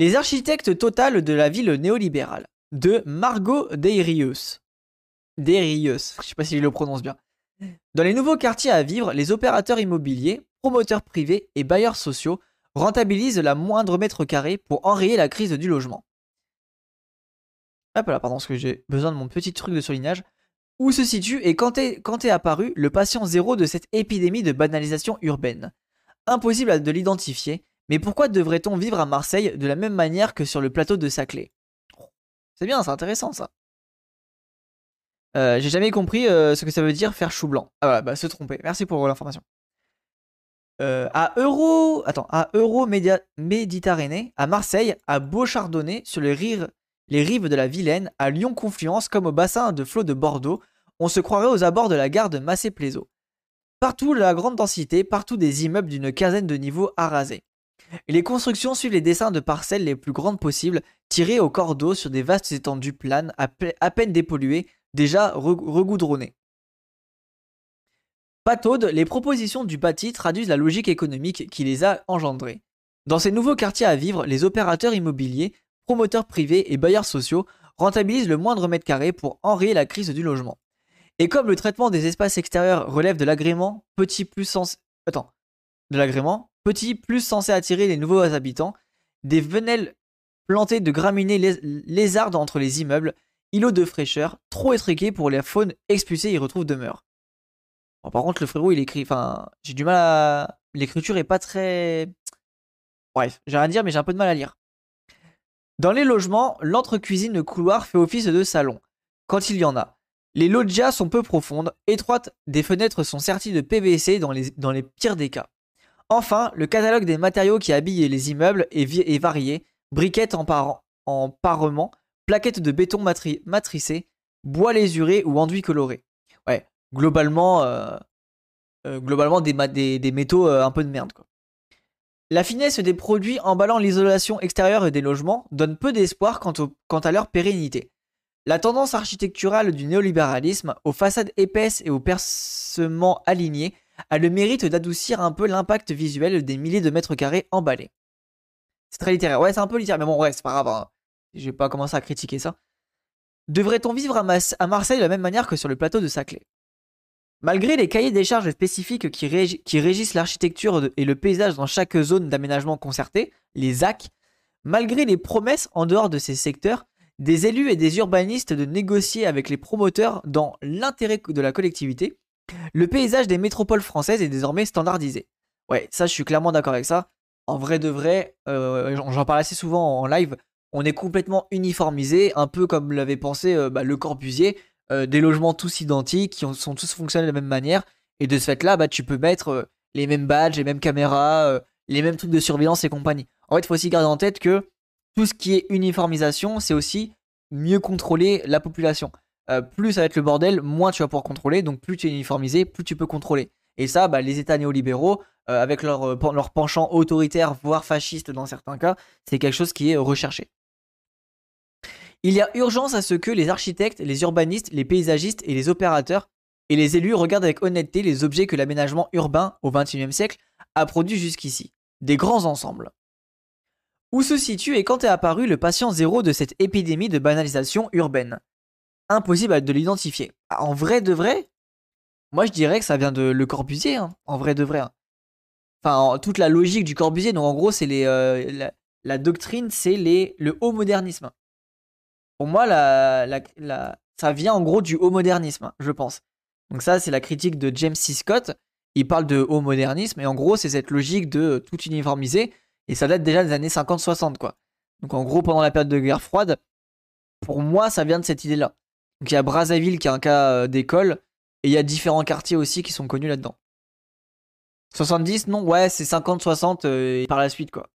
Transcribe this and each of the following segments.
Les architectes totales de la ville néolibérale, de Margot Deirius. Deirius, je sais pas si je le prononce bien. Dans les nouveaux quartiers à vivre, les opérateurs immobiliers, promoteurs privés et bailleurs sociaux rentabilisent la moindre mètre carré pour enrayer la crise du logement. Hop là, pardon, parce que j'ai besoin de mon petit truc de soulignage. Où se situe et quand est apparu le patient zéro de cette épidémie de banalisation urbaine? Impossible de l'identifier, mais pourquoi devrait-on vivre à Marseille de la même manière que sur le plateau de Saclay? C'est bien, c'est intéressant ça. Euh, j'ai jamais compris euh, ce que ça veut dire faire chou blanc. Ah voilà, bah se tromper. Merci pour l'information. Euh, à Euro, attends, à Euro Méditerranée, à Marseille, à Beauchardonnay, sur les, rives de la Vilaine, à Lyon-Confluence, comme au bassin de flot de Bordeaux, on se croirait aux abords de la gare de Massé-Plaiseau. Partout la grande densité, partout des immeubles d'une quinzaine de niveaux arasés. Les constructions suivent les dessins de parcelles les plus grandes possibles, tirées au cordeau sur des vastes étendues planes à, peine dépolluées, déjà regoudronnées. Pataude, les propositions du bâti traduisent la logique économique qui les a engendrées. Dans ces nouveaux quartiers à vivre, les opérateurs immobiliers, promoteurs privés et bailleurs sociaux rentabilisent le moindre mètre carré pour enrayer la crise du logement. Et comme le traitement des espaces extérieurs relève de l'agrément, petit plus sens... Attends. De l'agrément, petit plus censé attirer les nouveaux habitants, des venelles plantées de graminées lézardes entre les immeubles, îlots de fraîcheur, trop étriqués pour la faune expulsée y retrouve demeure. par contre, le frérot, il écrit. Enfin, j'ai du mal à. L'écriture est pas très. Bref, j'ai rien à dire, mais j'ai un peu de mal à lire. Dans les logements, l'entre-cuisine de couloir fait office de salon, quand il y en a. Les loggias sont peu profondes, étroites, des fenêtres sont serties de PVC dans les, dans les pires des cas. Enfin, le catalogue des matériaux qui habillent les immeubles est, varié briquettes en, parement, plaquettes de béton matricé, bois lésuré ou enduit coloré. Ouais, globalement, euh, euh, globalement des, métaux euh, un peu de merde. La finesse des produits emballant l'isolation extérieure des logements donne peu d'espoir quant à leur pérennité. La tendance architecturale du néolibéralisme, aux façades épaisses et aux percements alignés, a le mérite d'adoucir un peu l'impact visuel des milliers de mètres carrés emballés. C'est très littéraire. Ouais, c'est un peu littéraire, mais bon, ouais, c'est pas grave. Hein. Je vais pas commencer à critiquer ça. Devrait-on vivre à, Marseille de la même manière que sur le plateau de Saclay? Malgré les cahiers des charges spécifiques qui, régissent l'architecture et le paysage dans chaque zone d'aménagement concerté, les ZAC, malgré les promesses en dehors de ces secteurs, des élus et des urbanistes de négocier avec les promoteurs dans l'intérêt de la collectivité, le paysage des métropoles françaises est désormais standardisé. Ouais, ça je suis clairement d'accord avec ça. En vrai de vrai, euh, j'en parle assez souvent en live, on est complètement uniformisé, un peu comme l'avait pensé euh, bah, le Corbusier, euh, des logements tous identiques, qui sont tous fonctionnés de la même manière, et de ce fait-là, bah, tu peux mettre les mêmes badges, les mêmes caméras, les mêmes trucs de surveillance et compagnie. En fait, il faut aussi garder en tête que tout ce qui est uniformisation, c'est aussi mieux contrôler la population. Euh, plus ça va être le bordel, moins tu vas pouvoir contrôler. Donc plus tu es uniformisé, plus tu peux contrôler. Et ça, bah, les États néolibéraux, euh, avec leur, euh, leur penchant autoritaire, voire fasciste dans certains cas, c'est quelque chose qui est recherché. Il y a urgence à ce que les architectes, les urbanistes, les paysagistes et les opérateurs et les élus regardent avec honnêteté les objets que l'aménagement urbain au XXIe siècle a produits jusqu'ici, des grands ensembles. Où se situe et quand est apparu le patient zéro de cette épidémie de banalisation urbaine? Impossible de l'identifier. Ah, en vrai de vrai, moi je dirais que ça vient de Le Corbusier, hein, en vrai de vrai. Hein. Enfin, toute la logique du Corbusier, donc en gros, c'est euh, la, doctrine, c'est le haut modernisme. Pour moi, ça vient en gros du haut modernisme, je pense. Donc ça, c'est la critique de James C. Scott. Il parle de haut modernisme, et en gros, c'est cette logique de tout uniformiser, et ça date déjà des années 50-60, quoi. Donc en gros, pendant la période de guerre froide, pour moi, ça vient de cette idée-là. Donc il y a Brazzaville qui est un cas euh, d'école, et il y a différents quartiers aussi qui sont connus là-dedans. 70, non, ouais, c'est 50-60 euh, par la suite, quoi.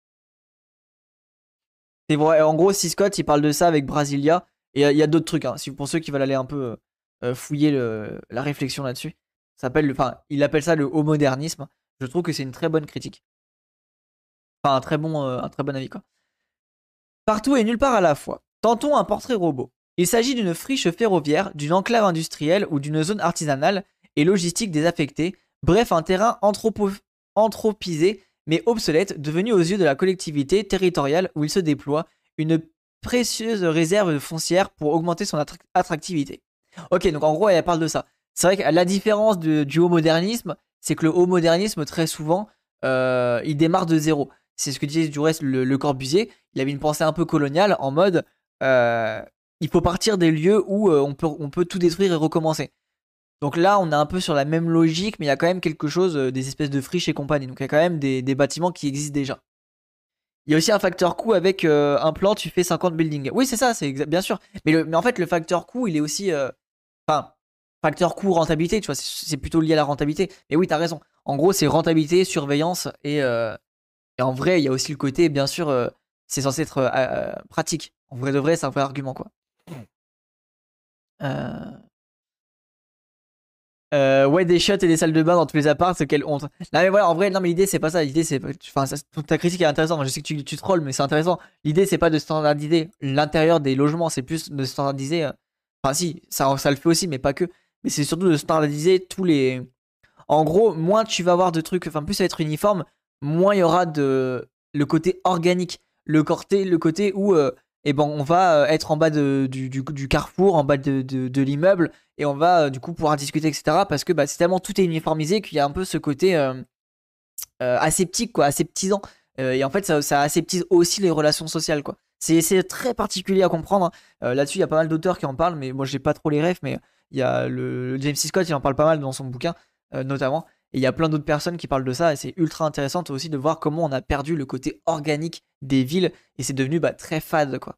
C'est vrai, en gros, si Scott il parle de ça avec Brasilia, et il y a, d'autres trucs, hein, pour ceux qui veulent aller un peu euh, fouiller la réflexion là-dessus. Il appelle ça le haut modernisme. Je trouve que c'est une très bonne critique. Enfin, un très bon, un très bon avis, quoi. Partout et nulle part à la fois. Tentons un portrait robot. Il s'agit d'une friche ferroviaire, d'une enclave industrielle ou d'une zone artisanale et logistique désaffectée, bref un terrain anthropisé mais obsolète, devenu aux yeux de la collectivité territoriale où il se déploie une précieuse réserve foncière pour augmenter son attractivité. Ok, donc en gros, elle parle de ça. C'est vrai que la différence du haut modernisme, c'est que le haut modernisme, très souvent, euh, il démarre de zéro. C'est ce que disait du reste le, Corbusier. Il avait une pensée un peu coloniale en mode euh, il faut partir des lieux où euh, on, peut, tout détruire et recommencer. Donc là, on est un peu sur la même logique, mais il y a quand même quelque chose, des espèces de friches et compagnie. Donc il y a quand même des, bâtiments qui existent déjà. Il y a aussi un facteur coût avec un plan, tu fais 50 buildings. Oui, c'est ça, c'est bien sûr. Mais, en fait, le facteur coût, il est aussi. Enfin, facteur coût, rentabilité, tu vois, c'est plutôt lié à la rentabilité. Mais oui, t'as raison. En gros, c'est rentabilité, surveillance et, et en vrai, il y a aussi le côté, bien sûr, euh, c'est censé être euh, euh, pratique. En vrai de vrai, c'est un vrai argument, quoi. Ouais, des shots et des salles de bain dans tous les apparts, c'est quelle honte. Non, mais voilà, en vrai, non, mais l'idée, c'est pas ça. L'idée, c'est. Enfin, ta critique est intéressante. Je sais que tu, tu trolls, mais c'est intéressant. L'idée, c'est pas de standardiser l'intérieur des logements, c'est plus de standardiser. Enfin, si, ça, ça le fait aussi, mais pas que. Mais c'est surtout de standardiser tous les. En gros, moins tu vas avoir de trucs. Enfin, plus ça va être uniforme, moins il y aura de le côté organique, le côté, le côté où euh, eh ben, on va euh, être en bas de, du, du, carrefour, en bas de, de, l'immeuble, et on va euh, du coup pouvoir discuter, etc. Parce que bah, c'est tellement tout est uniformisé qu'il y a un peu ce côté aseptique, quoi, aseptisant. et en fait, ça, aseptise aussi les relations sociales, quoi. C'est très particulier à comprendre. Hein. Là-dessus, il y a pas mal d'auteurs qui en parlent, mais moi, j'ai pas trop les rêves, mais il y a le, James C. Scott, il en parle pas mal dans son bouquin, notamment. Et il y a plein d'autres personnes qui parlent de ça et c'est ultra intéressant aussi de voir comment on a perdu le côté organique des villes et c'est devenu bah, très fade quoi.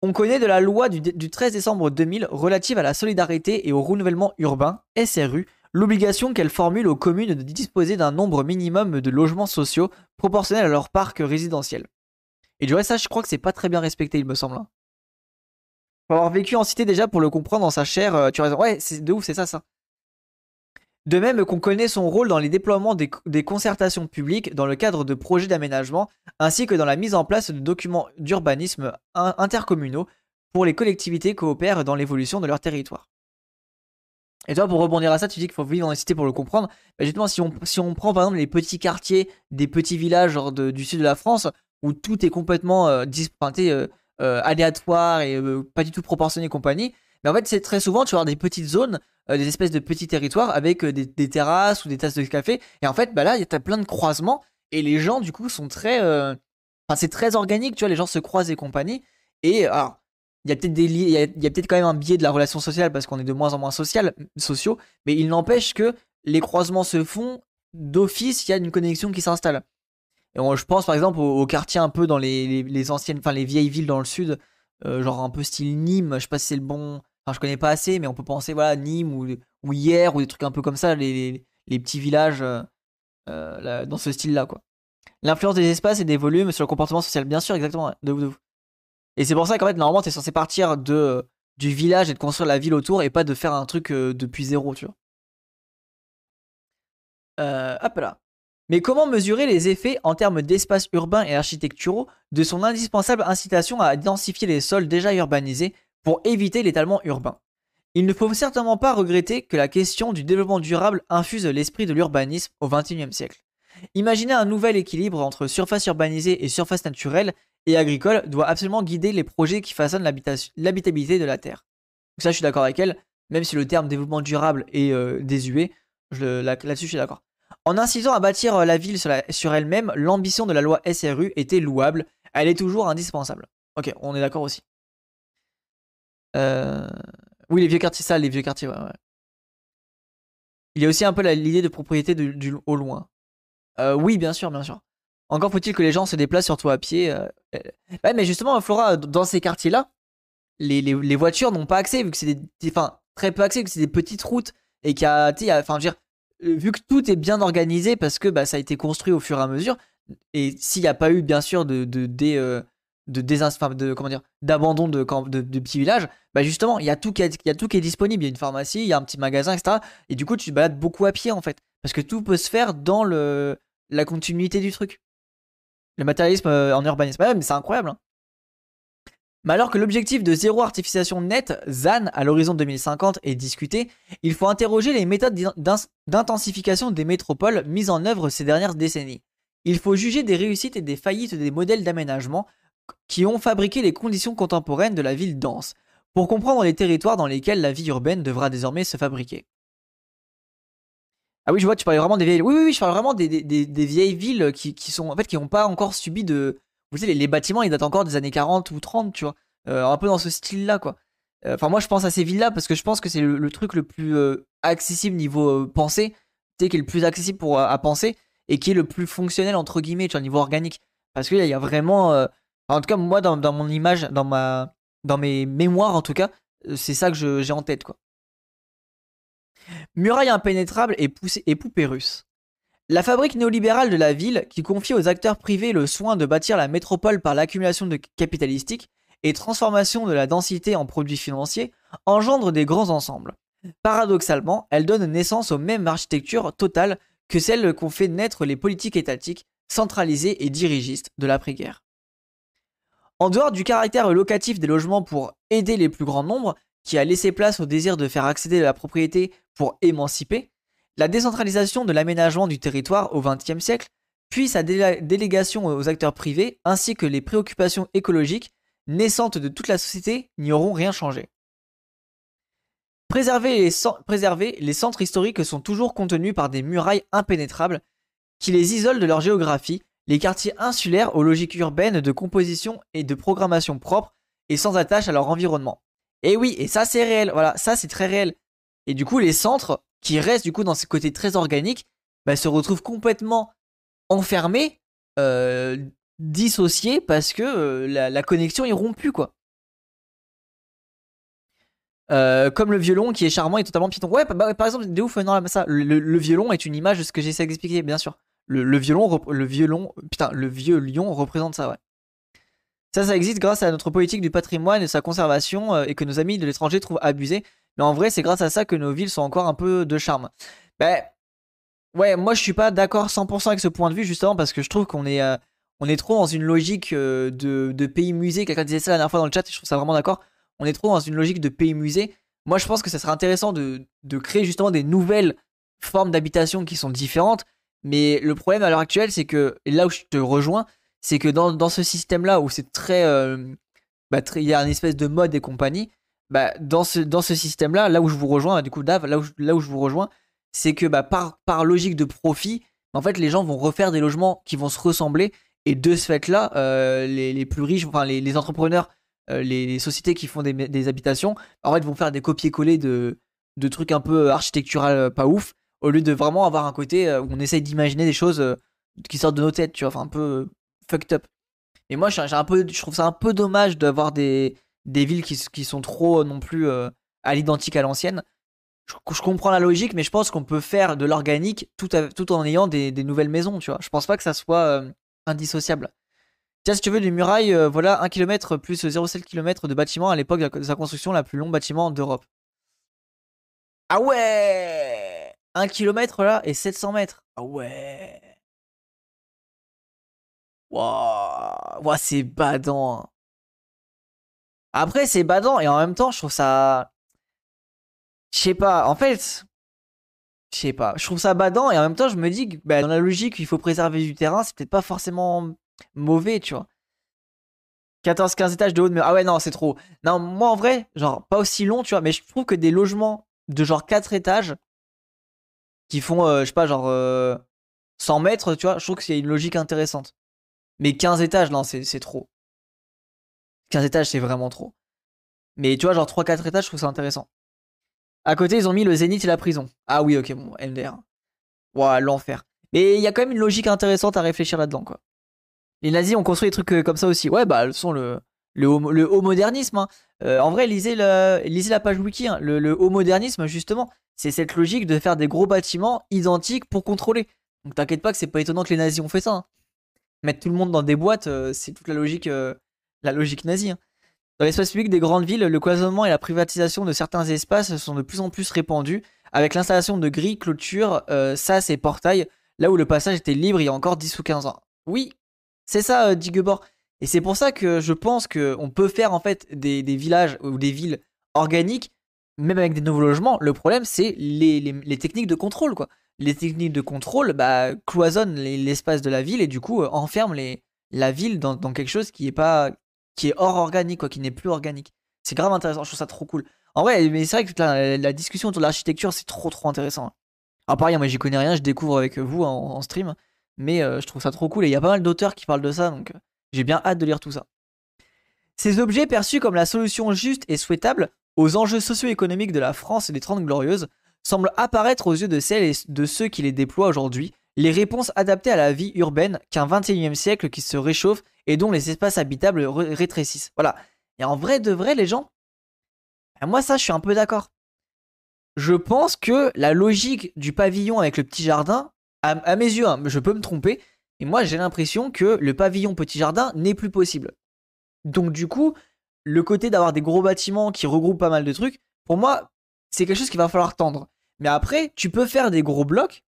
On connaît de la loi du, 13 décembre 2000 relative à la solidarité et au renouvellement urbain, SRU, l'obligation qu'elle formule aux communes de disposer d'un nombre minimum de logements sociaux proportionnel à leur parc résidentiel. Et du reste, ça, je crois que c'est pas très bien respecté, il me semble. Hein. Pour avoir vécu en cité déjà, pour le comprendre dans sa chair, euh, tu as raison. Ouais, c'est de ouf, c'est ça, ça. De même qu'on connaît son rôle dans les déploiements des, concertations publiques dans le cadre de projets d'aménagement, ainsi que dans la mise en place de documents d'urbanisme intercommunaux pour les collectivités coopèrent dans l'évolution de leur territoire. Et toi, pour rebondir à ça, tu dis qu'il faut vivre dans les cités pour le comprendre. Bah, justement, si on, prend par exemple les petits quartiers des petits villages du sud de la France, où tout est complètement euh, euh, euh aléatoire et euh, pas du tout proportionné et compagnie, mais en fait, c'est très souvent, tu vas avoir des petites zones euh, des espèces de petits territoires avec euh, des, terrasses ou des tasses de café. Et en fait, bah là, il y a plein de croisements et les gens, du coup, sont très. Euh, enfin, c'est très organique, tu vois, les gens se croisent et compagnie. Et alors, il y a peut-être des il y a, peut-être quand même un biais de la relation sociale parce qu'on est de moins en moins social, sociaux, mais il n'empêche que les croisements se font d'office, il y a une connexion qui s'installe. Et je pense par exemple au, quartier un peu dans les, les, anciennes, enfin les vieilles villes dans le sud, genre un peu style Nîmes, je sais pas si c'est le bon, Enfin, je connais pas assez, mais on peut penser, voilà, Nîmes ou, ou hier ou des trucs un peu comme ça, les, les, petits villages euh, euh, dans ce style-là, quoi. L'influence des espaces et des volumes sur le comportement social, bien sûr, exactement, de de Et c'est pour ça qu'en fait, normalement, t'es censé partir de, du village et de construire la ville autour et pas de faire un truc euh, depuis zéro, tu vois. hop là. Mais comment mesurer les effets en termes d'espace urbain et architecturaux de son indispensable incitation à densifier les sols déjà urbanisés pour éviter l'étalement urbain? Il ne faut certainement pas regretter que la question du développement durable infuse l'esprit de l'urbanisme au XXIe siècle. Imaginer un nouvel équilibre entre surface urbanisée et surface naturelle et agricole doit absolument guider les projets qui façonnent l'habitabilité de la Terre. ça, je suis d'accord avec elle, même si le terme développement durable est euh, désuet, là-dessus, je suis d'accord. En incitant à bâtir euh, la ville sur, sur elle-même, l'ambition de la loi SRU était louable, elle est toujours indispensable. Ok, on est d'accord aussi. Euh, oui, les vieux quartiers, ça, les vieux quartiers, ouais. Il y a aussi un peu l'idée de propriété au loin. Euh, oui, bien sûr, bien sûr. Encore faut-il que les gens se déplacent surtout à pied. Mais justement, Flora, dans ces quartiers-là, les, les, voitures n'ont pas accès, vu que c'est des. Enfin, très peu accès, vu que c'est des petites routes. Et qu'il y a. Enfin, je veux dire, vu que tout est bien organisé, parce que bah, ça a été construit au fur et à mesure, et s'il n'y a pas eu, bien sûr, de, de, des, de, de comment dire d'abandon de, de, de, petits villages, bah justement, il y, a tout qui est, y a tout qui est disponible. Il y a une pharmacie, il y a un petit magasin, etc. Et du coup, tu te balades beaucoup à pied en fait. Parce que tout peut se faire dans le, la continuité du truc. Le matérialisme euh, en urbanisme. Ouais, mais c'est incroyable. Hein. Mais alors que l'objectif de zéro artificialisation nette, ZAN, à l'horizon 2050 est discuté, il faut interroger les méthodes d'intensification des métropoles mises en œuvre ces dernières décennies. Il faut juger des réussites et des faillites des modèles d'aménagement qui ont fabriqué les conditions contemporaines de la ville dense, pour comprendre les territoires dans lesquels la vie urbaine devra désormais se fabriquer. Ah oui, je vois, tu parlais vraiment des vieilles. Oui, oui, oui je parle vraiment des, vieilles villes qui, sont en fait qui n'ont pas encore subi de. Vous savez, les, bâtiments ils datent encore des années 40 ou 30, tu vois. Euh, un peu dans ce style-là, quoi. Euh, enfin, moi je pense à ces villes-là parce que je pense que c'est le, truc le plus euh, accessible niveau pensée, tu sais, qui est le plus accessible pour, à penser et qui est le plus fonctionnel entre guillemets, tu vois, niveau organique. Parce qu'il y a vraiment. en tout cas, moi, dans, mon image, dans ma dans mes mémoires en tout cas, c'est ça que j'ai en tête quoi. Muraille impénétrable et, poussée, et poupée russe. La fabrique néolibérale de la ville, qui confie aux acteurs privés le soin de bâtir la métropole par l'accumulation de capitalistique et transformation de la densité en produits financiers, engendre des grands ensembles. Paradoxalement, elle donne naissance aux mêmes architectures totales que celles qu'ont fait naître les politiques étatiques, centralisées et dirigistes de l'après-guerre. En dehors du caractère locatif des logements pour aider les plus grands nombres, qui a laissé place au désir de faire accéder à la propriété pour émanciper, la décentralisation de l'aménagement du territoire au XXe siècle, puis sa délégation aux acteurs privés, ainsi que les préoccupations écologiques naissantes de toute la société n'y auront rien changé. Préserver les, les centres historiques sont toujours contenus par des murailles impénétrables qui les isolent de leur géographie les quartiers insulaires aux logiques urbaines de composition et de programmation propre et sans attache à leur environnement. Et oui, et ça c'est réel, voilà, ça c'est très réel. Et du coup, les centres qui restent du coup dans ce côté très organique, bah, se retrouvent complètement enfermés, euh, dissociés parce que euh, la, connexion est rompue quoi. Euh, comme le violon qui est charmant et totalement piton. Ouais, bah, par exemple, de ouf, non, ça, le violon est une image de ce que j'essaie d'expliquer, bien sûr. Le, violon, le violon, putain, le vieux lion représente ça, ouais. Ça, ça existe grâce à notre politique du patrimoine et sa conservation et que nos amis de l'étranger trouvent abusé. Mais en vrai, c'est grâce à ça que nos villes sont encore un peu de charme. Ben, ouais, moi je suis pas d'accord 100% avec ce point de vue justement parce que je trouve qu'on est, euh, est trop dans une logique euh, de, pays musée. Quelqu'un disait ça la dernière fois dans le chat et je trouve ça vraiment d'accord. On est trop dans une logique de pays musée. Moi, je pense que ça serait intéressant de, de créer justement des nouvelles formes d'habitation qui sont différentes mais le problème à l'heure actuelle, c'est que, et là où je te rejoins, c'est que dans, dans ce système-là où c'est très. Euh, bah, il y a une espèce de mode et compagnie, bah, dans ce, dans ce système-là, là où je vous rejoins, du coup, Dave, là où, là où je vous rejoins, c'est que bah, par, par logique de profit, en fait, les gens vont refaire des logements qui vont se ressembler. Et de ce fait-là, euh, les, les, plus riches, enfin les, les entrepreneurs, euh, les, les, sociétés qui font des, des, habitations, en fait, vont faire des copier-coller de, de trucs un peu architectural pas ouf au lieu de vraiment avoir un côté euh, où on essaye d'imaginer des choses euh, qui sortent de nos têtes, tu vois, enfin un peu euh, fucked up. Et moi, j'ai je trouve ça un peu dommage d'avoir des, des villes qui, qui, sont trop non plus à l'identique à l'ancienne. Je, comprends la logique, mais je pense qu'on peut faire de l'organique tout, tout en ayant des, des, nouvelles maisons, tu vois. Je pense pas que ça soit indissociable. Tiens, si tu veux, des murailles, voilà, 1 km plus 0,7 km de bâtiment à l'époque de sa construction, la plus long bâtiment d'Europe. Ah ouais 1 km là et 700 mètres. Ah ouais. Waouh, c'est badant. Après, c'est badant et en même temps, je trouve ça. Je sais pas, en fait. Je sais pas, je trouve ça badant et en même temps, je me dis que bah, dans la logique, il faut préserver du terrain, c'est peut-être pas forcément mauvais, tu vois. 14-15 étages de haut de mur. Ah ouais, non, c'est trop. Non, moi en vrai, genre, pas aussi long, tu vois, mais je trouve que des logements de genre 4 étages, qui font, euh, je sais pas, genre 100 euh, mètres, tu vois, je trouve qu'il y a une logique intéressante. Mais 15 étages, non, c'est trop. 15 étages, c'est vraiment trop. Mais tu vois, genre 3-4 étages, je trouve ça intéressant. À côté, ils ont mis le zénith et la prison. Ah oui, ok, bon, MDR. Ouah, l'enfer. Mais il y a quand même une logique intéressante à réfléchir là-dedans, quoi. Les nazis ont construit des trucs euh, comme ça aussi. Ouais, bah, sont le, le, le haut modernisme. Hein. en vrai, lisez, le, lisez la page wiki. Hein. Le, haut modernisme, justement, c'est cette logique de faire des gros bâtiments identiques pour contrôler. Donc t'inquiète pas que c'est pas étonnant que les nazis ont fait ça. Hein. Mettre tout le monde dans des boîtes, euh, c'est toute la logique, euh, la logique nazie. Hein. Dans l'espace public des grandes villes, le cloisonnement et la privatisation de certains espaces sont de plus en plus répandus, avec l'installation de grilles, clôtures, euh, sas et portails, là où le passage était libre il y a encore 10 ou 15 ans. Oui, c'est ça, Digebor. Et c'est pour ça que je pense qu'on peut faire en fait des, villages ou des villes organiques, même avec des nouveaux logements. Le problème, c'est les, techniques de contrôle, quoi. Les techniques de contrôle bah, cloisonnent l'espace de la ville et du coup euh, enferment la ville dans, quelque chose qui est pas qui est hors organique, quoi, qui n'est plus organique. C'est grave intéressant, je trouve ça trop cool. En vrai, mais c'est vrai que la, discussion autour de l'architecture, c'est trop trop intéressant. Alors pareil, moi j'y connais rien, je découvre avec vous en, stream, mais euh, je trouve ça trop cool et il y a pas mal d'auteurs qui parlent de ça, donc euh, j'ai bien hâte de lire tout ça. Ces objets perçus comme la solution juste et souhaitable aux enjeux socio-économiques de la France et des Trente Glorieuses semblent apparaître aux yeux de celles et de ceux qui les déploient aujourd'hui, les réponses adaptées à la vie urbaine qu'un 21e siècle qui se réchauffe et dont les espaces habitables rétrécissent. Voilà. Et en vrai de vrai, les gens, ben moi ça je suis un peu d'accord. Je pense que la logique du pavillon avec le petit jardin, à, mes yeux, hein, je peux me tromper, et moi, j'ai l'impression que le pavillon petit jardin n'est plus possible. Donc, du coup, le côté d'avoir des gros bâtiments qui regroupent pas mal de trucs, pour moi, c'est quelque chose qu'il va falloir tendre. Mais après, tu peux faire des gros blocs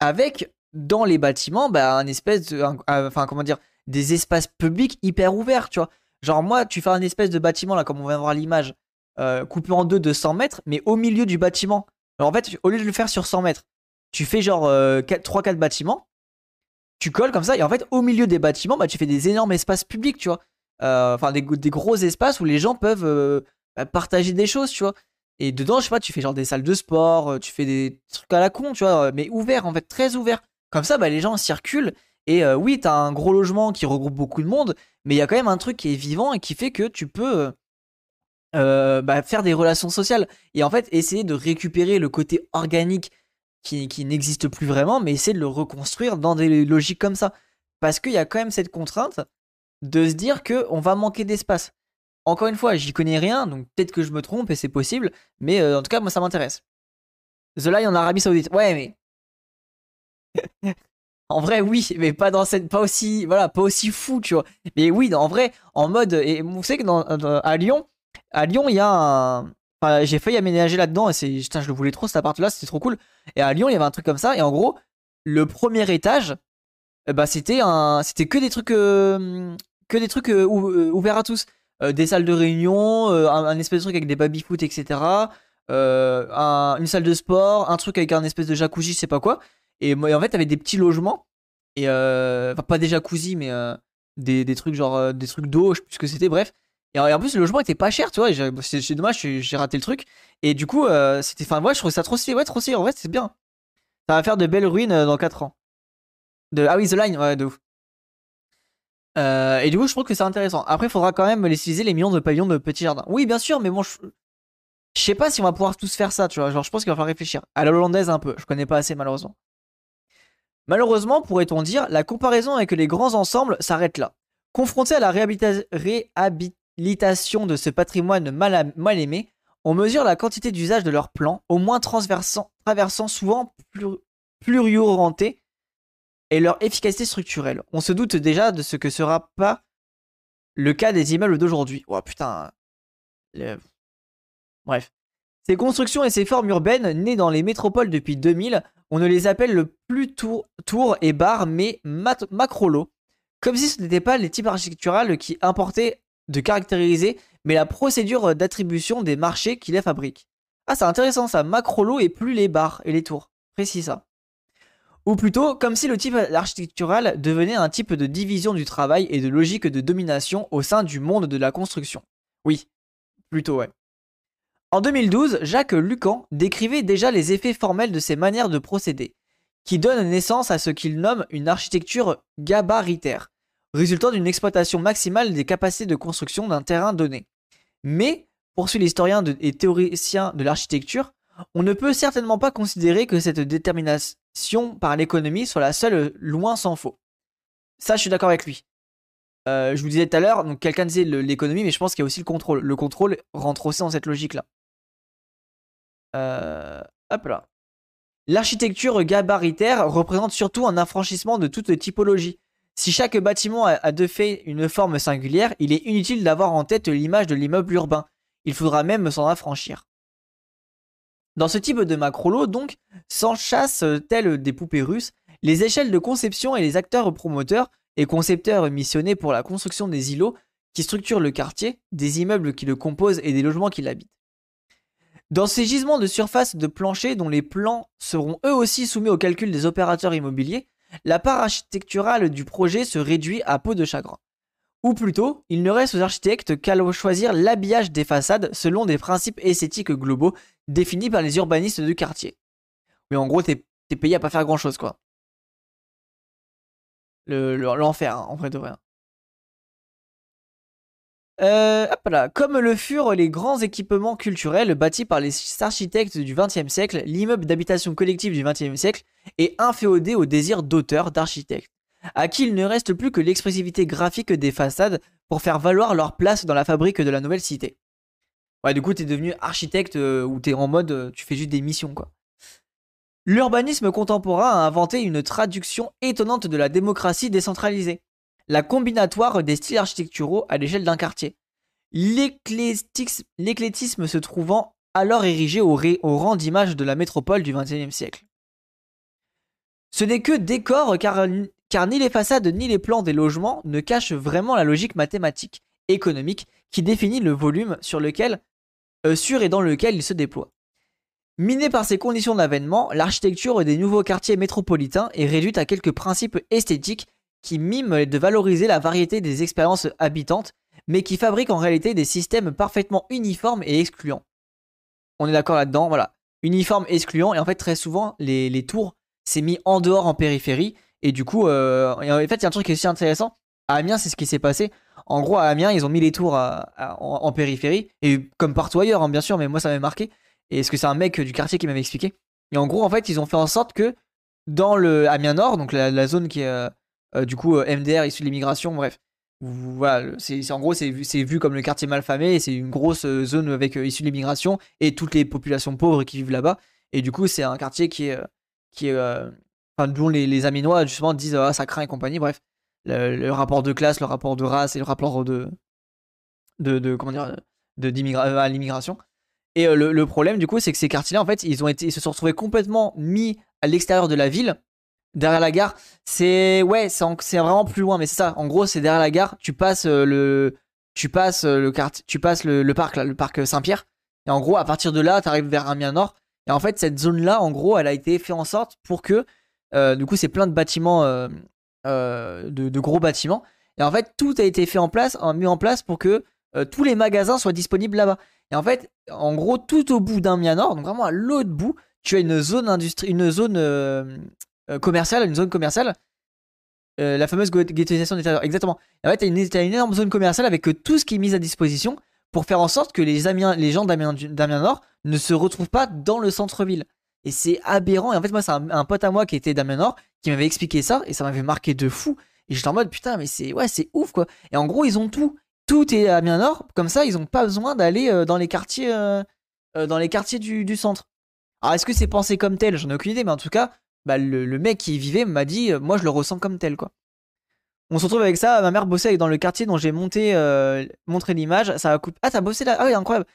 avec, dans les bâtiments, bah, un espèce de. enfin, comment dire, des espaces publics hyper ouverts, tu vois. Genre, moi, tu fais un espèce de bâtiment, là, comme on vient de voir l'image, euh, coupé en deux de 100 mètres, mais au milieu du bâtiment. En fait, au lieu de le faire sur 100 mètres, tu fais genre 3-4 euh, bâtiments, tu colles comme ça, et en fait, au milieu des bâtiments, bah, tu fais des énormes espaces publics, tu vois. Euh, enfin, des, gros espaces où les gens peuvent bah, partager des choses, tu vois. Et dedans, je sais pas, tu fais genre des salles de sport, tu fais des trucs à la con, tu vois, mais ouverts, en fait, très ouverts. Comme ça, bah, les gens circulent. Et oui, t'as un gros logement qui regroupe beaucoup de monde, mais il y a quand même un truc qui est vivant et qui fait que tu peux bah, faire des relations sociales. Et en fait, essayer de récupérer le côté organique qui, n'existe plus vraiment, mais essayer de le reconstruire dans des logiques comme ça. Parce qu'il y a quand même cette contrainte de se dire qu'on va manquer d'espace. Encore une fois, j'y connais rien, donc peut-être que je me trompe et c'est possible, mais euh, en tout cas, moi ça m'intéresse. The Line en Arabie Saoudite. Ouais, mais. En vrai, oui, mais pas dans cette. Pas aussi. Voilà, pas aussi fou, tu vois. Mais oui, en vrai, en mode. Et vous savez que dans, à Lyon, à Lyon, il y a un, j'ai failli aménager là-dedans et c'est, putain, je le voulais trop cet appart-là, c'était trop cool. Et à Lyon, il y avait un truc comme ça. Et en gros, le premier étage, bah c'était un, c'était que des trucs, euh, que des trucs euh, euh, ouverts à tous. des salles de réunion, un, espèce de truc avec des baby-foot, etc. une salle de sport, un truc avec un espèce de jacuzzi, je sais pas quoi. Et, et en fait, t'avais des petits logements. Et enfin, pas des jacuzzi, mais des, des, trucs genre des trucs d'eau, je sais plus ce que c'était, bref. Et en plus, le logement était pas cher, tu vois. C'est dommage, j'ai raté le truc. Et du coup, euh, c'était. Enfin, moi, je trouve ça trop stylé. Ouais, trop stylé. En vrai, c'est bien. Ça va faire de belles ruines euh, dans 4 ans. De... Ah oui, The Line, ouais, de ouf. Euh, et du coup, je trouve que c'est intéressant. Après, il faudra quand même utiliser les millions de pavillons de petits jardins. Oui, bien sûr, mais bon, je... je sais pas si on va pouvoir tous faire ça, tu vois. Genre, je pense qu'il va falloir réfléchir. À la hollandaise, un peu. Je connais pas assez, malheureusement. Malheureusement, pourrait-on dire, la comparaison avec les grands ensembles s'arrête là. Confronté à la réhabilitation de ce patrimoine mal, aimé, on mesure la quantité d'usage de leurs plans, au moins traversant, traversant souvent pluriorientés, et leur efficacité structurelle. On se doute déjà de ce que sera pas le cas des immeubles d'aujourd'hui. Oh putain. Bref. Ces constructions et ces formes urbaines, nées dans les métropoles depuis 2000, on ne les appelle le plus tour, et bar, mais macrolo, comme si ce n'était pas les types architecturaux qui importaient de caractériser, mais la procédure d'attribution des marchés qui les fabriquent. Ah, c'est intéressant ça, macrolo et plus les barres et les tours. Précis ça. Ou plutôt, comme si le type architectural devenait un type de division du travail et de logique de domination au sein du monde de la construction. Oui, plutôt ouais. En 2012, Jacques Lucan décrivait déjà les effets formels de ces manières de procéder, qui donnent naissance à ce qu'il nomme une architecture gabaritaire, résultant d'une exploitation maximale des capacités de construction d'un terrain donné. Mais, poursuit l'historien et théoricien de l'architecture, on ne peut certainement pas considérer que cette détermination par l'économie soit la seule loin s'en faut. Ça, je suis d'accord avec lui. Euh, je vous disais tout à l'heure, quelqu'un disait l'économie, mais je pense qu'il y a aussi le contrôle. Le contrôle rentre aussi dans cette logique-là. Euh. L'architecture gabaritaire représente surtout un affranchissement de toute typologie, si chaque bâtiment a de fait une forme singulière, il est inutile d'avoir en tête l'image de l'immeuble urbain. Il faudra même s'en affranchir. Dans ce type de macrolo, donc, s'enchassent telles des poupées russes, les échelles de conception et les acteurs promoteurs et concepteur missionné pour la construction des îlots qui structurent le quartier, des immeubles qui le composent et des logements qui l'habitent. Dans ces gisements de surface de plancher dont les plans seront eux aussi soumis au calcul des opérateurs immobiliers, la part architecturale du projet se réduit à peau de chagrin. Ou plutôt, il ne reste aux architectes qu'à choisir l'habillage des façades selon des principes esthétiques globaux définis par les urbanistes du quartier. Mais en gros, t'es payé à pas faire grand chose, quoi. L'enfer, le, hein, en vrai de vrai. Euh, Comme le furent les grands équipements culturels bâtis par les architectes du XXe siècle, l'immeuble d'habitation collective du XXe siècle est inféodé au désir d'auteur, d'architecte, à qui il ne reste plus que l'expressivité graphique des façades pour faire valoir leur place dans la fabrique de la nouvelle cité. Ouais, du coup, t'es devenu architecte euh, ou t'es en mode, euh, tu fais juste des missions, quoi. L'urbanisme contemporain a inventé une traduction étonnante de la démocratie décentralisée la combinatoire des styles architecturaux à l'échelle d'un quartier. L'éclétisme se trouvant alors érigé au, rang d'image de la métropole du XXIe siècle. Ce n'est que décor car, ni les façades ni les plans des logements ne cachent vraiment la logique mathématique, économique, qui définit le volume sur lequel, euh, sur et dans lequel il se déploie. Miné par ces conditions d'avènement, l'architecture des nouveaux quartiers métropolitains est réduite à quelques principes esthétiques qui mime de valoriser la variété des expériences habitantes, mais qui fabrique en réalité des systèmes parfaitement uniformes et excluants. On est d'accord là-dedans, voilà. Uniforme, excluant, et en fait, très souvent, les, tours, c'est mis en dehors en périphérie, et du coup, euh, en fait, il y a un truc qui est aussi intéressant. À Amiens, c'est ce qui s'est passé. En gros, à Amiens, ils ont mis les tours en, périphérie, et comme partout ailleurs, hein, bien sûr, mais moi, ça m'avait marqué. Et est-ce que c'est un mec du quartier qui m'avait expliqué Et en gros, en fait, ils ont fait en sorte que dans le Amiens Nord, donc la, zone qui est euh, euh, du coup, euh, MDR issu de l'immigration, bref. Voilà, en gros c'est vu, vu comme le quartier malfamé, c'est une grosse euh, zone avec issu de l'immigration et toutes les populations pauvres qui vivent là-bas. Et du coup, c'est un quartier qui qui enfin, dont les, Aminois justement disent ah, ça craint et compagnie. Bref, le, rapport de classe, le rapport de race et le rapport de, de, de comment dire, de à l'immigration. Et le, le, problème du coup, c'est que ces quartiers-là, en fait, ils ont été, ils se sont retrouvés complètement mis à l'extérieur de la ville derrière la gare, c'est ouais, c'est vraiment plus loin, mais c'est ça. En gros, c'est derrière la gare, tu passes euh, le tu passes euh, le tu passes le, parc là, le parc Saint-Pierre. Et en gros, à partir de là, tu arrives vers Amiens Nord. Et en fait, cette zone-là, en gros, elle a été faite en sorte pour que, euh, du coup, c'est plein de bâtiments, de, gros bâtiments. Et en fait, tout a été fait en place, mis en place pour que tous les magasins soient disponibles là-bas. Et en fait, en gros, tout au bout d'Amiens Nord, donc vraiment à l'autre bout, tu as une zone industrie, une zone euh, commerciale, une zone commerciale. Euh, la fameuse ghettoisation des Exactement. en fait, t'as une, une énorme zone commerciale avec tout ce qui est mis à disposition pour faire en sorte que les, les gens d'Amiens Nord ne se retrouvent pas dans le centre-ville. Et c'est aberrant. Et en fait, moi, c'est un, pote à moi qui était d'Amiens Nord qui m'avait expliqué ça et ça m'avait marqué de fou. Et j'étais en mode putain, mais c'est ouais, c'est ouf quoi. Et en gros, ils ont tout. Tout est à Amiens Nord. Comme ça, ils ont pas besoin d'aller euh, dans les quartiers, dans les quartiers du, du centre. Alors, est-ce que c'est pensé comme tel? J'en ai aucune idée, mais en tout cas, bah, le, mec qui y vivait m'a dit, euh, moi je le ressens comme tel, quoi. On se retrouve avec ça, ma mère bossait dans le quartier dont j'ai monté, euh, montré l'image, ça a coupé... Ah, t'as bossé là Ah oui, incroyable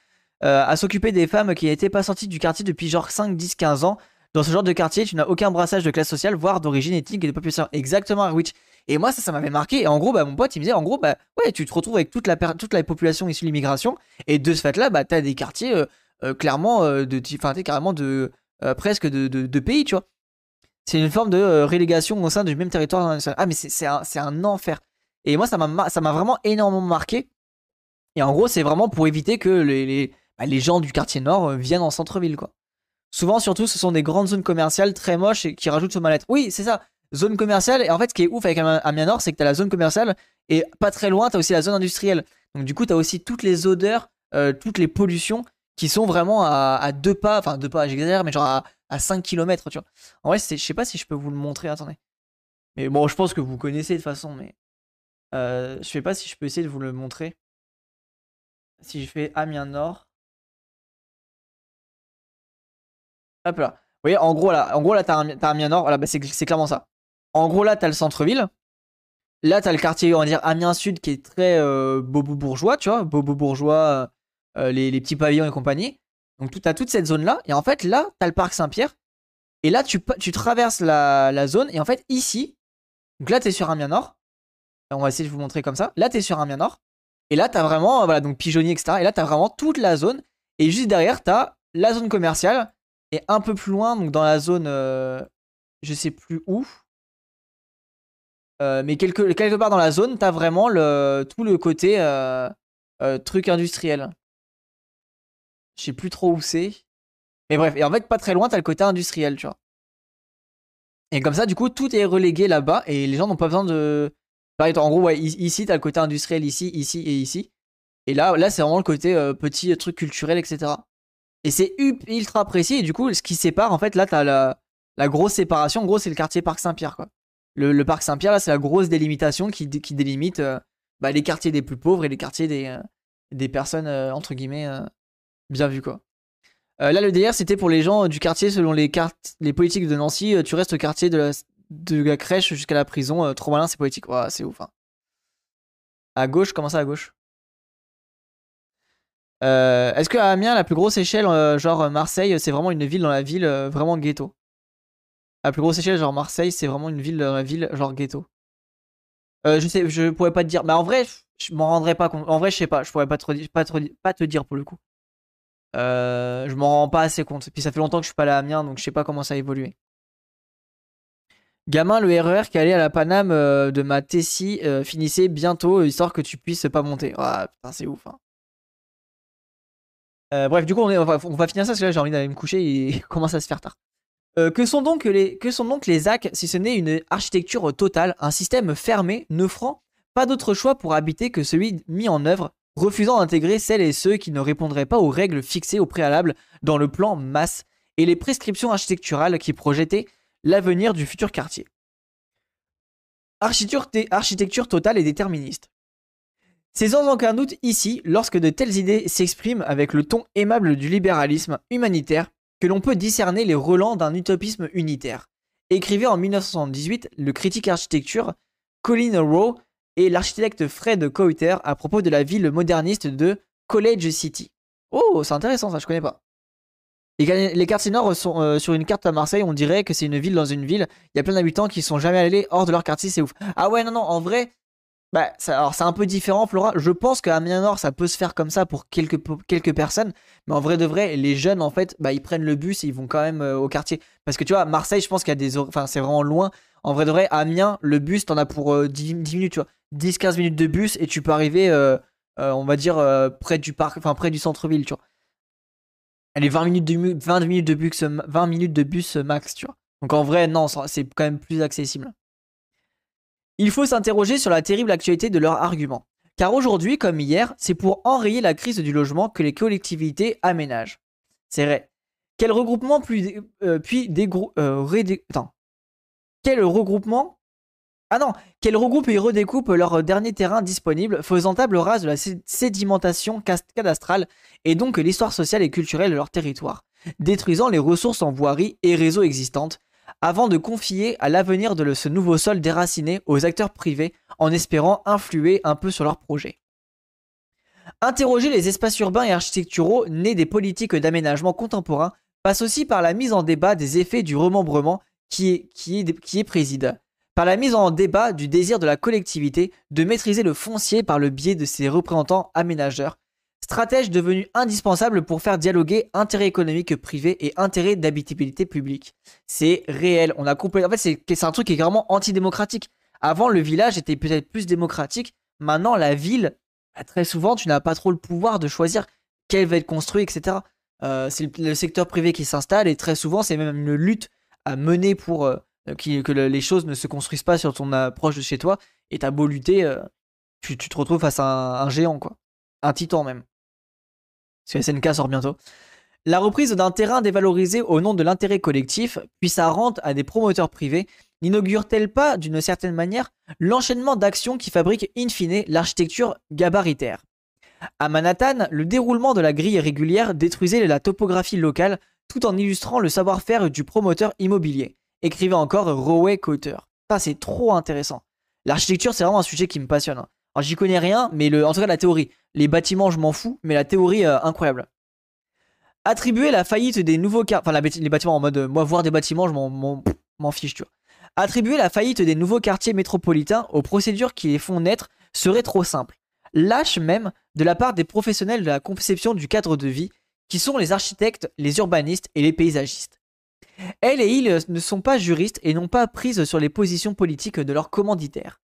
euh, À s'occuper des femmes qui n'étaient pas sorties du quartier depuis genre 5, 10, 15 ans. Dans ce genre de quartier, tu n'as aucun brassage de classe sociale, voire d'origine ethnique et de population. Exactement, Arwich. Et moi, ça, ça m'avait marqué. Et en gros, bah, mon pote, il me disait, en gros, bah, ouais, tu te retrouves avec toute la, toute la population issue de l'immigration. Et de ce fait-là, bah, t'as des quartiers, clairement, de, enfin, carrément de, presque de, pays, tu vois. C'est une forme de euh, relégation au sein du même territoire Ah, mais c'est un, enfer. Et moi, ça m'a vraiment énormément marqué. Et en gros, c'est vraiment pour éviter que les, bah, gens du quartier nord euh, viennent en centre-ville, quoi. Souvent, surtout, ce sont des grandes zones commerciales très moches et qui rajoutent ce mal-être. Oui, c'est ça. Zone commerciale. Et en fait, ce qui est ouf avec Amiens Nord, c'est que t'as la zone commerciale et pas très loin, t'as aussi la zone industrielle. Donc, du coup, t'as aussi toutes les odeurs, euh, toutes les pollutions qui sont vraiment à, à deux pas, enfin deux pas, j'exagère, mais genre à, à 5 km, tu vois. En vrai, je sais pas si je peux vous le montrer, attendez. Mais bon, je pense que vous connaissez de toute façon, mais euh, je sais pas si je peux essayer de vous le montrer. Si je fais Amiens Nord. Hop là. Vous voyez, en gros là, en gros là, t'as Amiens Nord. Voilà, bah, c'est clairement ça. En gros là, t'as le centre-ville. Là, t'as le quartier, on va dire Amiens Sud, qui est très euh, bobo bourgeois, tu vois, bobo bourgeois, euh, les, les, petits pavillons et compagnie. Donc tu as toute cette zone-là. Et en fait, là, tu as le parc Saint-Pierre. Et là, tu, tu traverses la, zone. Et en fait, ici, donc là, tu es sur Amiens Nord. On va essayer de vous montrer comme ça. Là, t'es sur un mien nord. Et là, t'as vraiment, voilà, donc pigeonnier, etc. Et là, t'as vraiment toute la zone. Et juste derrière, t'as la zone commerciale. Et un peu plus loin, donc dans la zone, euh, je sais plus où. Euh, mais quelque, part dans la zone, t'as vraiment le, tout le côté euh, truc industriel. Je sais plus trop où c'est. Mais bref, et en fait, pas très loin, t'as le côté industriel, tu vois. Et comme ça, du coup, tout est relégué là-bas et les gens n'ont pas besoin de. en gros, ouais, ici, t'as le côté industriel, ici, ici et ici. Et là, là c'est vraiment le côté petit truc culturel, etc. Et c'est ultra précis. Et du coup, ce qui sépare, en fait, là, t'as la, grosse séparation. En gros, c'est le quartier Parc Saint-Pierre, quoi. Le, Parc Saint-Pierre, là, c'est la grosse délimitation qui, délimite euh, bah, les quartiers des plus pauvres et les quartiers des, euh, des personnes, euh, entre guillemets, bien vues, quoi. là, le DR, c'était pour les gens du quartier, selon les, politiques de Nancy, tu restes au quartier de la, crèche jusqu'à la prison. trop malin, c'est politique. c'est ouf. Hein. À gauche, comment ça à gauche? Euh, Est-ce qu'à Amiens, la plus grosse échelle, euh, genre Marseille, c'est vraiment une ville dans la ville, euh, vraiment ghetto? La plus grosse échelle, genre Marseille, c'est vraiment une ville dans la ville, genre ghetto Je sais, je pourrais pas te dire. Mais en vrai, je m'en rendrais pas compte. En vrai, je sais pas, je pourrais pas te dire pour le coup. Je m'en rends pas assez compte. Puis ça fait longtemps que je suis pas allé à Amiens, donc je sais pas comment ça a évolué. Gamin, le RER qui allait à la Paname de ma Tessie finissait bientôt, histoire que tu puisses pas monter. Ah putain, c'est ouf. Hein. Euh, bref, du coup, on, va, finir ça parce que là, j'ai envie d'aller me coucher et commence à se faire tard. Euh, que, sont donc les, que sont donc les AC si ce n'est une architecture totale, un système fermé, n'offrant pas d'autre choix pour habiter que celui mis en œuvre, refusant d'intégrer celles et ceux qui ne répondraient pas aux règles fixées au préalable dans le plan masse et les prescriptions architecturales qui projetaient l'avenir du futur quartier. Architecture, totale et déterministe. C'est sans aucun doute ici, lorsque de telles idées s'expriment avec le ton aimable du libéralisme humanitaire, que l'on peut discerner les relents d'un utopisme unitaire. Écrivait en 1978 le critique architecture Colin Rowe et l'architecte Fred Coiter à propos de la ville moderniste de College City. Oh, c'est intéressant ça, je connais pas. Les, quartiers nord sont euh, sur une carte à Marseille, on dirait que c'est une ville dans une ville. Il y a plein d'habitants qui sont jamais allés hors de leur quartier, c'est ouf. Ah ouais, non, non, en vrai, bah, alors c'est un peu différent, Flora. Je pense qu'à Nord, ça peut se faire comme ça pour quelques, quelques personnes. Mais en vrai de vrai, les jeunes, en fait, bah, ils prennent le bus et ils vont quand même euh, au quartier. Parce que tu vois, Marseille, je pense qu'il y a des. Enfin, c'est vraiment loin. En vrai de vrai, Amiens, le bus, t'en as pour 10, euh, 10, minutes, tu vois. 10-15 minutes de bus et tu peux arriver, euh, on va dire, près du parc, enfin, près du centre-ville, tu vois. Allez, 20 minutes de, 20 minutes de bus, 20 minutes de bus max, tu vois. Donc en vrai, non, c'est quand même plus accessible. Il faut s'interroger sur la terrible actualité de leur argument. Car aujourd'hui, comme hier, c'est pour enrayer la crise du logement que les collectivités aménagent. C'est vrai. Quel regroupement plus, euh, puis des euh. Quel regroupement? Ah non, quel regroupe et redécoupe leur dernier terrain disponible, faisant table rase de la sédimentation cadastrale et donc l'histoire sociale et culturelle de leur territoire, détruisant les ressources en voirie et réseaux existantes, avant de confier à l'avenir de ce nouveau sol déraciné aux acteurs privés en espérant influer un peu sur leurs projets. Interroger les espaces urbains et architecturaux nés des politiques d'aménagement contemporains passe aussi par la mise en débat des effets du remembrement qui est, qui est préside, par la mise en débat du désir de la collectivité de maîtriser le foncier par le biais de ses représentants aménageurs, stratège devenu indispensable pour faire dialoguer intérêt économique privé et intérêt d'habitabilité publique. C'est réel. On a compris. En fait, c'est un truc qui est vraiment antidémocratique. Avant, le village était peut-être plus démocratique. Maintenant, la ville, bah, très souvent, tu n'as pas trop le pouvoir de choisir quelle va être construite, etc. Euh, c'est le, secteur privé qui s'installe et très souvent, c'est même une lutte à mener pour euh, que les choses ne se construisent pas sur ton approche de chez toi. Et t'as beau lutter, euh, tu, te retrouves face à un géant, quoi. Un titan même parce que SNK sort bientôt. La reprise d'un terrain dévalorisé au nom de l'intérêt collectif, puis sa rente à des promoteurs privés, n'inaugure-t-elle pas, d'une certaine manière, l'enchaînement d'actions qui fabriquent in fine l'architecture gabaritaire? À Manhattan, le déroulement de la grille régulière détruisait la topographie locale tout en illustrant le savoir-faire du promoteur immobilier. Écrivait encore Rowe Cotter. Ça, c'est trop intéressant. L'architecture, c'est vraiment un sujet qui me passionne. Hein. Alors j'y connais rien, mais en tout cas la théorie. Les bâtiments, je m'en fous, mais la théorie, euh, incroyable. Attribuer la faillite des nouveaux les bâtiments en mode, euh, moi voir des bâtiments, je m'en fiche, tu vois. Attribuer la faillite des nouveaux quartiers métropolitains aux procédures qui les font naître serait trop simple. Lâche même de la part des professionnels de la conception du cadre de vie, qui sont les architectes, les urbanistes et les paysagistes. Elles et ils ne sont pas juristes et n'ont pas prise sur les positions politiques de leurs commanditaires.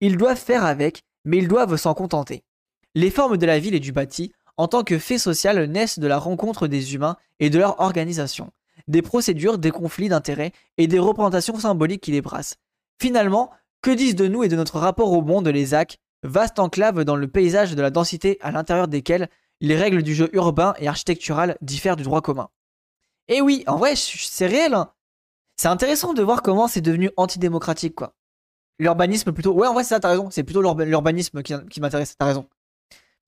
Ils doivent faire avec, mais ils doivent s'en contenter. Les formes de la ville et du bâti, en tant que fait social, naissent de la rencontre des humains et de leur organisation, des procédures, des conflits d'intérêts et des représentations symboliques qui les brassent. Finalement, que disent de nous et de notre rapport au monde les ZAC, vaste enclave dans le paysage de la densité à l'intérieur desquelles les règles du jeu urbain et architectural diffèrent du droit commun? Eh oui, en vrai, c'est réel. Hein. C'est intéressant de voir comment c'est devenu antidémocratique, quoi. L'urbanisme plutôt. Ouais, en vrai, c'est ça, t'as raison. C'est plutôt l'urbanisme qui, m'intéresse, t'as raison.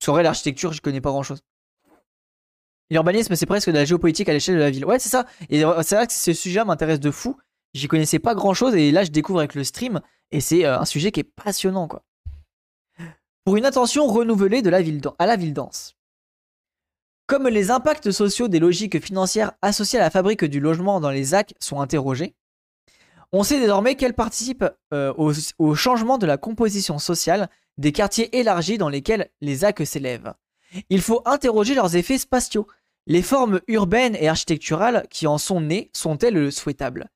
Vrai, l'architecture, je connais pas grand chose. L'urbanisme, c'est presque de la géopolitique à l'échelle de la ville. Ouais, c'est ça. Et c'est vrai que ce sujet m'intéresse de fou. J'y connaissais pas grand chose et là, je découvre avec le stream. Et c'est euh, un sujet qui est passionnant, quoi. Pour une attention renouvelée de la ville, à la ville dense. Comme les impacts sociaux des logiques financières associées à la fabrique du logement dans les ZAC sont interrogés, on sait désormais qu'elles participent euh, au, changement de la composition sociale des quartiers élargis dans lesquels les ZAC s'élèvent. Il faut interroger leurs effets spatiaux. Les formes urbaines et architecturales qui en sont nées sont-elles souhaitables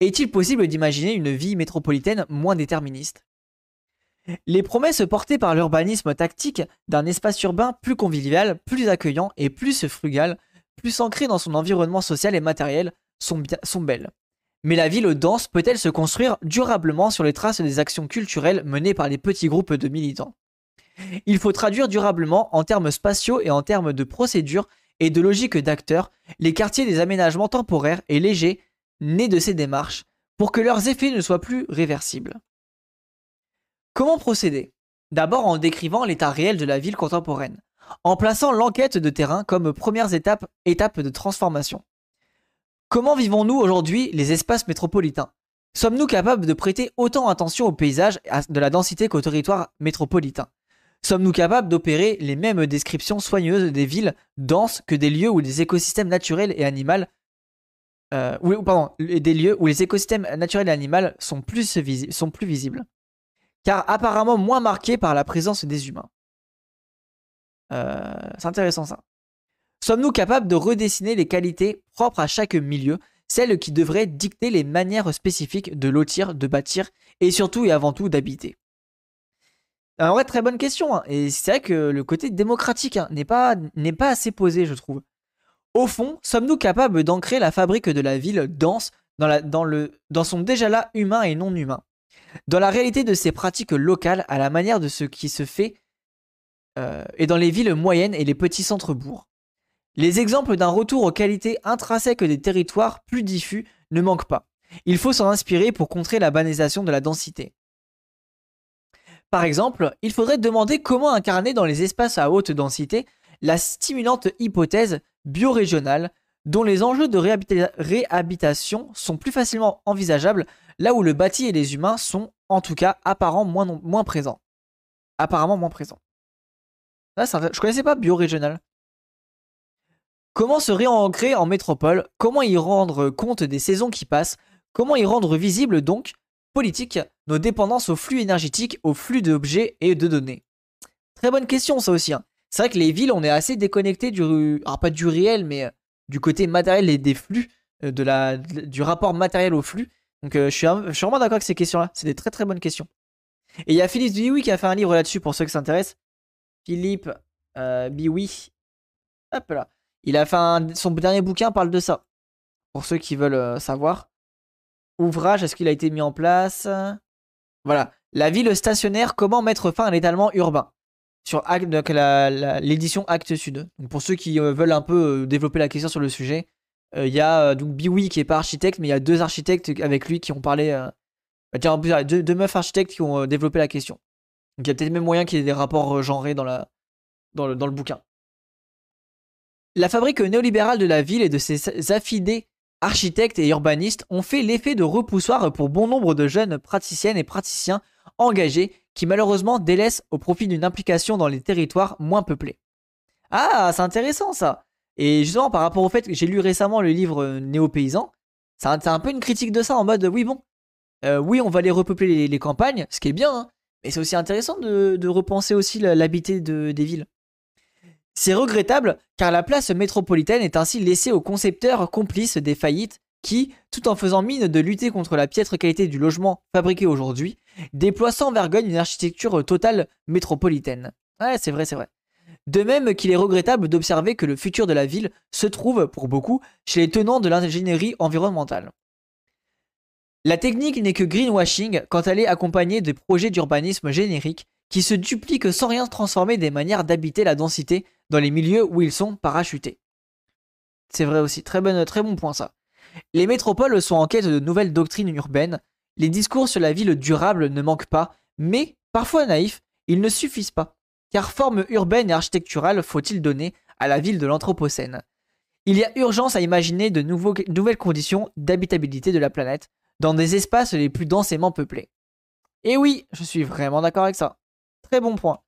Est-il possible d'imaginer une vie métropolitaine moins déterministe? Les promesses portées par l'urbanisme tactique d'un espace urbain plus convivial, plus accueillant et plus frugal, plus ancré dans son environnement social et matériel, sont belles. Mais la ville dense peut-elle se construire durablement sur les traces des actions culturelles menées par les petits groupes de militants? Il faut traduire durablement en termes spatiaux et en termes de procédures et de logique d'acteurs les quartiers des aménagements temporaires et légers nés de ces démarches pour que leurs effets ne soient plus réversibles. Comment procéder? D'abord en décrivant l'état réel de la ville contemporaine, en plaçant l'enquête de terrain comme première étape, étape de transformation. Comment vivons-nous aujourd'hui les espaces métropolitains? Sommes-nous capables de prêter autant attention au paysage de la densité qu'au territoire métropolitain? Sommes-nous capables d'opérer les mêmes descriptions soigneuses des villes denses que des lieux où les écosystèmes naturels et animaux euh, pardon, des lieux où les écosystèmes naturels et animaux sont plus, visibles? Car apparemment moins marqué par la présence des humains. Euh, c'est intéressant ça. Sommes-nous capables de redessiner les qualités propres à chaque milieu, celles qui devraient dicter les manières spécifiques de lotir, de bâtir et surtout et avant tout d'habiter? En vrai, très bonne question. Hein. Et c'est vrai que le côté démocratique hein, n'est pas, pas assez posé, je trouve. Au fond, sommes-nous capables d'ancrer la fabrique de la ville dense dans, le, dans son déjà là humain et non humain? Dans la réalité de ces pratiques locales, à la manière de ce qui se fait euh, et dans les villes moyennes et les petits centres-bourgs. Les exemples d'un retour aux qualités intrinsèques des territoires plus diffus ne manquent pas. Il faut s'en inspirer pour contrer la banalisation de la densité. Par exemple, il faudrait demander comment incarner dans les espaces à haute densité la stimulante hypothèse biorégionale dont les enjeux de réhabitation sont plus facilement envisageables là où le bâti et les humains sont, en tout cas, apparemment moins, moins présents. Apparemment moins présents. Là, je connaissais pas biorégional. Comment se réancrer en métropole? Comment y rendre compte des saisons qui passent? Comment y rendre visible donc, politique, nos dépendances au flux énergétique, au flux d'objets et de données? Très bonne question ça aussi. Hein. C'est vrai que les villes, on est assez déconnecté du... Alors pas du réel, mais euh, du côté matériel et des flux, euh, du rapport matériel au flux. Donc euh, je, suis vraiment d'accord avec ces questions-là. C'est des très très bonnes questions. Et il y a Philippe Biwi qui a fait un livre là-dessus pour ceux qui s'intéressent. Philippe euh, Biwi. Hop là. Il a fait son dernier bouquin parle de ça. Pour ceux qui veulent euh, savoir. Ouvrage, est-ce qu'il a été mis en place? Voilà. La ville stationnaire, comment mettre fin à l'étalement urbain? Sur l'édition Acte Sud. Pour ceux qui veulent un peu développer la question sur le sujet, il euh, y a euh, donc Biwi qui est pas architecte, mais il y a deux architectes avec lui qui ont parlé. Euh, bah, tiens, deux, deux, meufs architectes qui ont développé la question. Donc il y a peut-être même moyen qu'il y ait des rapports genrés dans, la, dans, le, dans le bouquin. La fabrique néolibérale de la ville et de ses affidés architectes et urbanistes ont fait l'effet de repoussoir pour bon nombre de jeunes praticiennes et praticiens engagés qui malheureusement délaissent au profit d'une implication dans les territoires moins peuplés. Ah, c'est intéressant ça. Et justement, par rapport au fait que j'ai lu récemment le livre euh, Néo-Paysan, c'est un, peu une critique de ça en mode oui, bon, Euh, oui, on va aller repeupler les, campagnes, ce qui est bien, hein, mais c'est aussi intéressant de, repenser aussi l'habité des villes. C'est regrettable car la place métropolitaine est ainsi laissée aux concepteurs complices des faillites qui, tout en faisant mine de lutter contre la piètre qualité du logement fabriqué aujourd'hui, déploient sans vergogne une architecture totale métropolitaine. Ouais, c'est vrai, c'est vrai. De même qu'il est regrettable d'observer que le futur de la ville se trouve, pour beaucoup, chez les tenants de l'ingénierie environnementale. La technique n'est que greenwashing quand elle est accompagnée de projets d'urbanisme génériques qui se dupliquent sans rien transformer des manières d'habiter la densité dans les milieux où ils sont parachutés. C'est vrai aussi, très bon, très bon point ça. Les métropoles sont en quête de nouvelles doctrines urbaines, les discours sur la ville durable ne manquent pas, mais, parfois naïfs, ils ne suffisent pas. Car forme urbaine et architecturale faut-il donner à la ville de l'Anthropocène? Il y a urgence à imaginer de nouvelles conditions d'habitabilité de la planète, dans des espaces les plus densément peuplés. Et oui, je suis vraiment d'accord avec ça. Très bon point.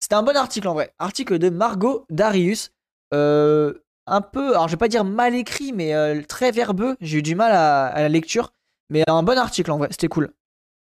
C'était un bon article en vrai. Article de Margot Darius. Euh, un peu, alors je vais pas dire mal écrit, mais euh, très verbeux. J'ai eu du mal à, la lecture. Mais un bon article en vrai, c'était cool.